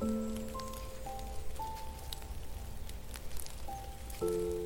thank you